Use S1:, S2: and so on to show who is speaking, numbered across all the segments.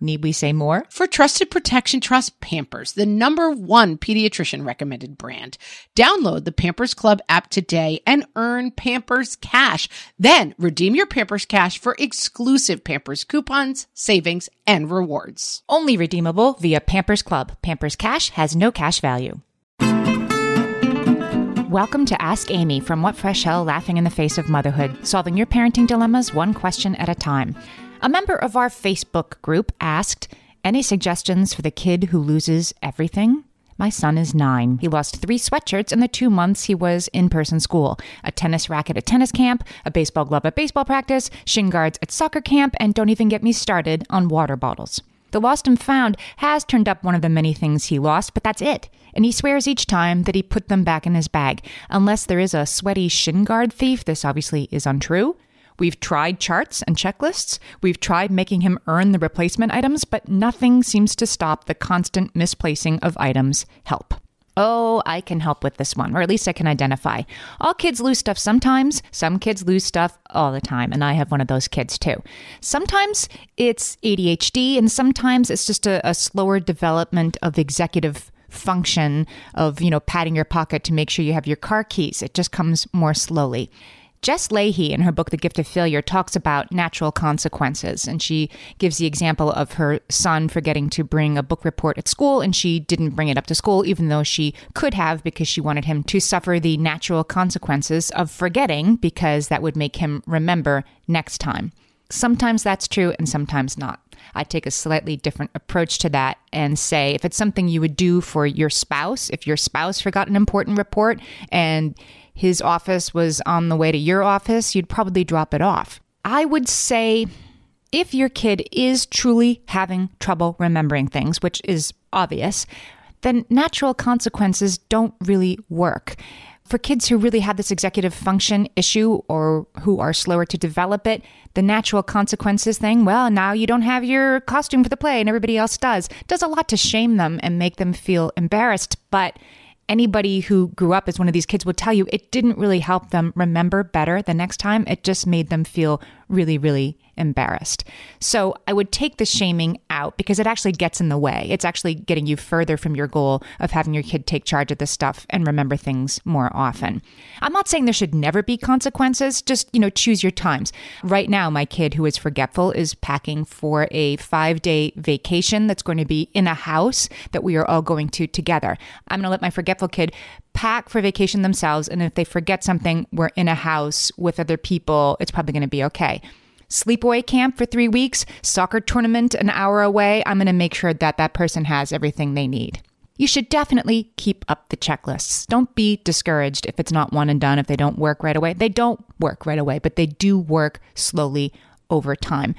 S1: Need we say more?
S2: For trusted protection, trust Pampers, the number one pediatrician recommended brand. Download the Pampers Club app today and earn Pampers Cash. Then redeem your Pampers Cash for exclusive Pampers coupons, savings, and rewards.
S1: Only redeemable via Pampers Club. Pampers Cash has no cash value. Welcome to Ask Amy from What Fresh Hell Laughing in the Face of Motherhood, solving your parenting dilemmas one question at a time. A member of our Facebook group asked, Any suggestions for the kid who loses everything? My son is nine. He lost three sweatshirts in the two months he was in person school a tennis racket at tennis camp, a baseball glove at baseball practice, shin guards at soccer camp, and don't even get me started on water bottles. The lost and found has turned up one of the many things he lost, but that's it. And he swears each time that he put them back in his bag. Unless there is a sweaty shin guard thief, this obviously is untrue. We've tried charts and checklists. We've tried making him earn the replacement items, but nothing seems to stop the constant misplacing of items help. Oh, I can help with this one, or at least I can identify. All kids lose stuff sometimes. Some kids lose stuff all the time, and I have one of those kids too. Sometimes it's ADHD, and sometimes it's just a, a slower development of executive function of, you know, patting your pocket to make sure you have your car keys. It just comes more slowly. Jess Lahey, in her book The Gift of Failure, talks about natural consequences. And she gives the example of her son forgetting to bring a book report at school, and she didn't bring it up to school, even though she could have because she wanted him to suffer the natural consequences of forgetting, because that would make him remember next time. Sometimes that's true, and sometimes not. I take a slightly different approach to that and say if it's something you would do for your spouse, if your spouse forgot an important report and his office was on the way to your office, you'd probably drop it off. I would say if your kid is truly having trouble remembering things, which is obvious, then natural consequences don't really work. For kids who really have this executive function issue or who are slower to develop it, the natural consequences thing, well, now you don't have your costume for the play and everybody else does, does a lot to shame them and make them feel embarrassed. But anybody who grew up as one of these kids would tell you it didn't really help them remember better the next time. It just made them feel really, really embarrassed. So I would take the shaming out because it actually gets in the way. It's actually getting you further from your goal of having your kid take charge of this stuff and remember things more often. I'm not saying there should never be consequences, just, you know, choose your times. Right now, my kid who is forgetful is packing for a five day vacation that's going to be in a house that we are all going to together. I'm going to let my forgetful kid pack for vacation themselves. And if they forget something, we're in a house with other people, it's probably going to be okay sleepaway camp for three weeks, soccer tournament an hour away, I'm going to make sure that that person has everything they need. You should definitely keep up the checklists. Don't be discouraged if it's not one and done, if they don't work right away. They don't work right away, but they do work slowly over time.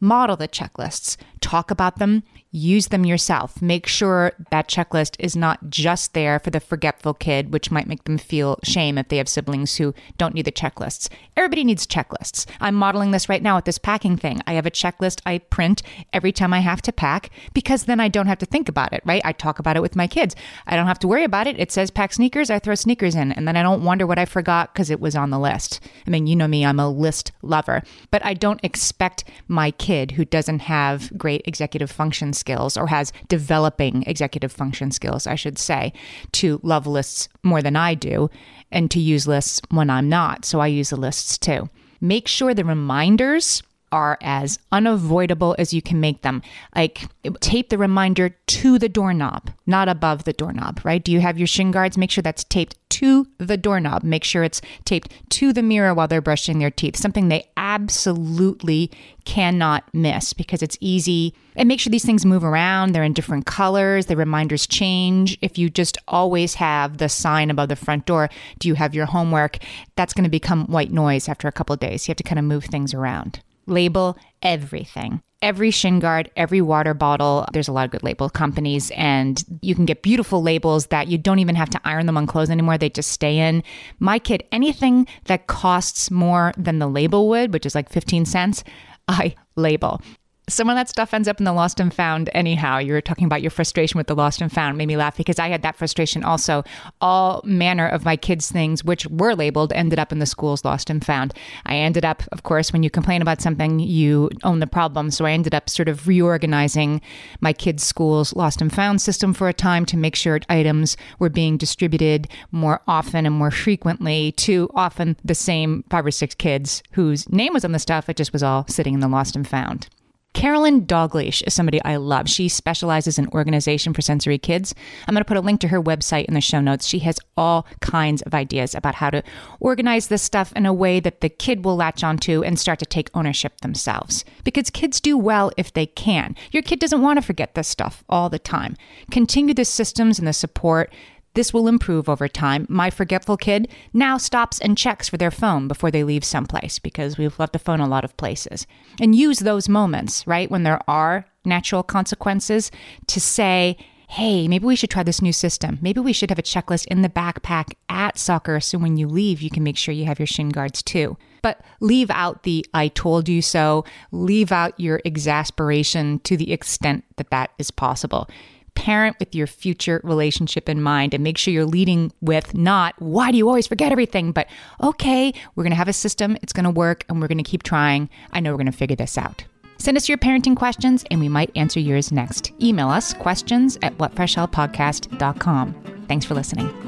S1: Model the checklists, talk about them, use them yourself. Make sure that checklist is not just there for the forgetful kid, which might make them feel shame if they have siblings who don't need the checklists. Everybody needs checklists. I'm modeling this right now with this packing thing. I have a checklist I print every time I have to pack because then I don't have to think about it, right? I talk about it with my kids. I don't have to worry about it. It says pack sneakers, I throw sneakers in, and then I don't wonder what I forgot because it was on the list. I mean, you know me, I'm a list lover, but I don't expect my kid who doesn't have great executive functions skills or has developing executive function skills, I should say, to love lists more than I do and to use lists when I'm not. So I use the lists too. Make sure the reminders are as unavoidable as you can make them. Like tape the reminder to the doorknob, not above the doorknob, right? Do you have your shin guards? Make sure that's taped to the doorknob. Make sure it's taped to the mirror while they're brushing their teeth, something they absolutely cannot miss because it's easy. And make sure these things move around. They're in different colors. The reminders change. If you just always have the sign above the front door, do you have your homework? That's going to become white noise after a couple days. You have to kind of move things around label everything. Every shin guard, every water bottle, there's a lot of good label companies, and you can get beautiful labels that you don't even have to iron them on clothes anymore. They just stay in. My kid, anything that costs more than the label would, which is like 15 cents, I label some of that stuff ends up in the lost and found anyhow. You were talking about your frustration with the lost and found, made me laugh because I had that frustration also. All manner of my kids' things, which were labeled, ended up in the school's lost and found. I ended up, of course, when you complain about something, you own the problem. So I ended up sort of reorganizing my kids' school's lost and found system for a time to make sure items were being distributed more often and more frequently to often the same five or six kids whose name was on the stuff. It just was all sitting in the lost and found. Carolyn Dalgliesh is somebody I love. She specializes in organization for sensory kids. I'm going to put a link to her website in the show notes. She has all kinds of ideas about how to organize this stuff in a way that the kid will latch onto and start to take ownership themselves. Because kids do well if they can. Your kid doesn't want to forget this stuff all the time. Continue the systems and the support this will improve over time. My forgetful kid now stops and checks for their phone before they leave someplace because we've left the phone a lot of places. And use those moments, right, when there are natural consequences to say, hey, maybe we should try this new system. Maybe we should have a checklist in the backpack at soccer so when you leave, you can make sure you have your shin guards too. But leave out the I told you so, leave out your exasperation to the extent that that is possible parent with your future relationship in mind and make sure you're leading with not, why do you always forget everything? But, okay, we're going to have a system, it's going to work, and we're going to keep trying. I know we're going to figure this out. Send us your parenting questions and we might answer yours next. Email us questions at whatfreshhellpodcast.com. Thanks for listening.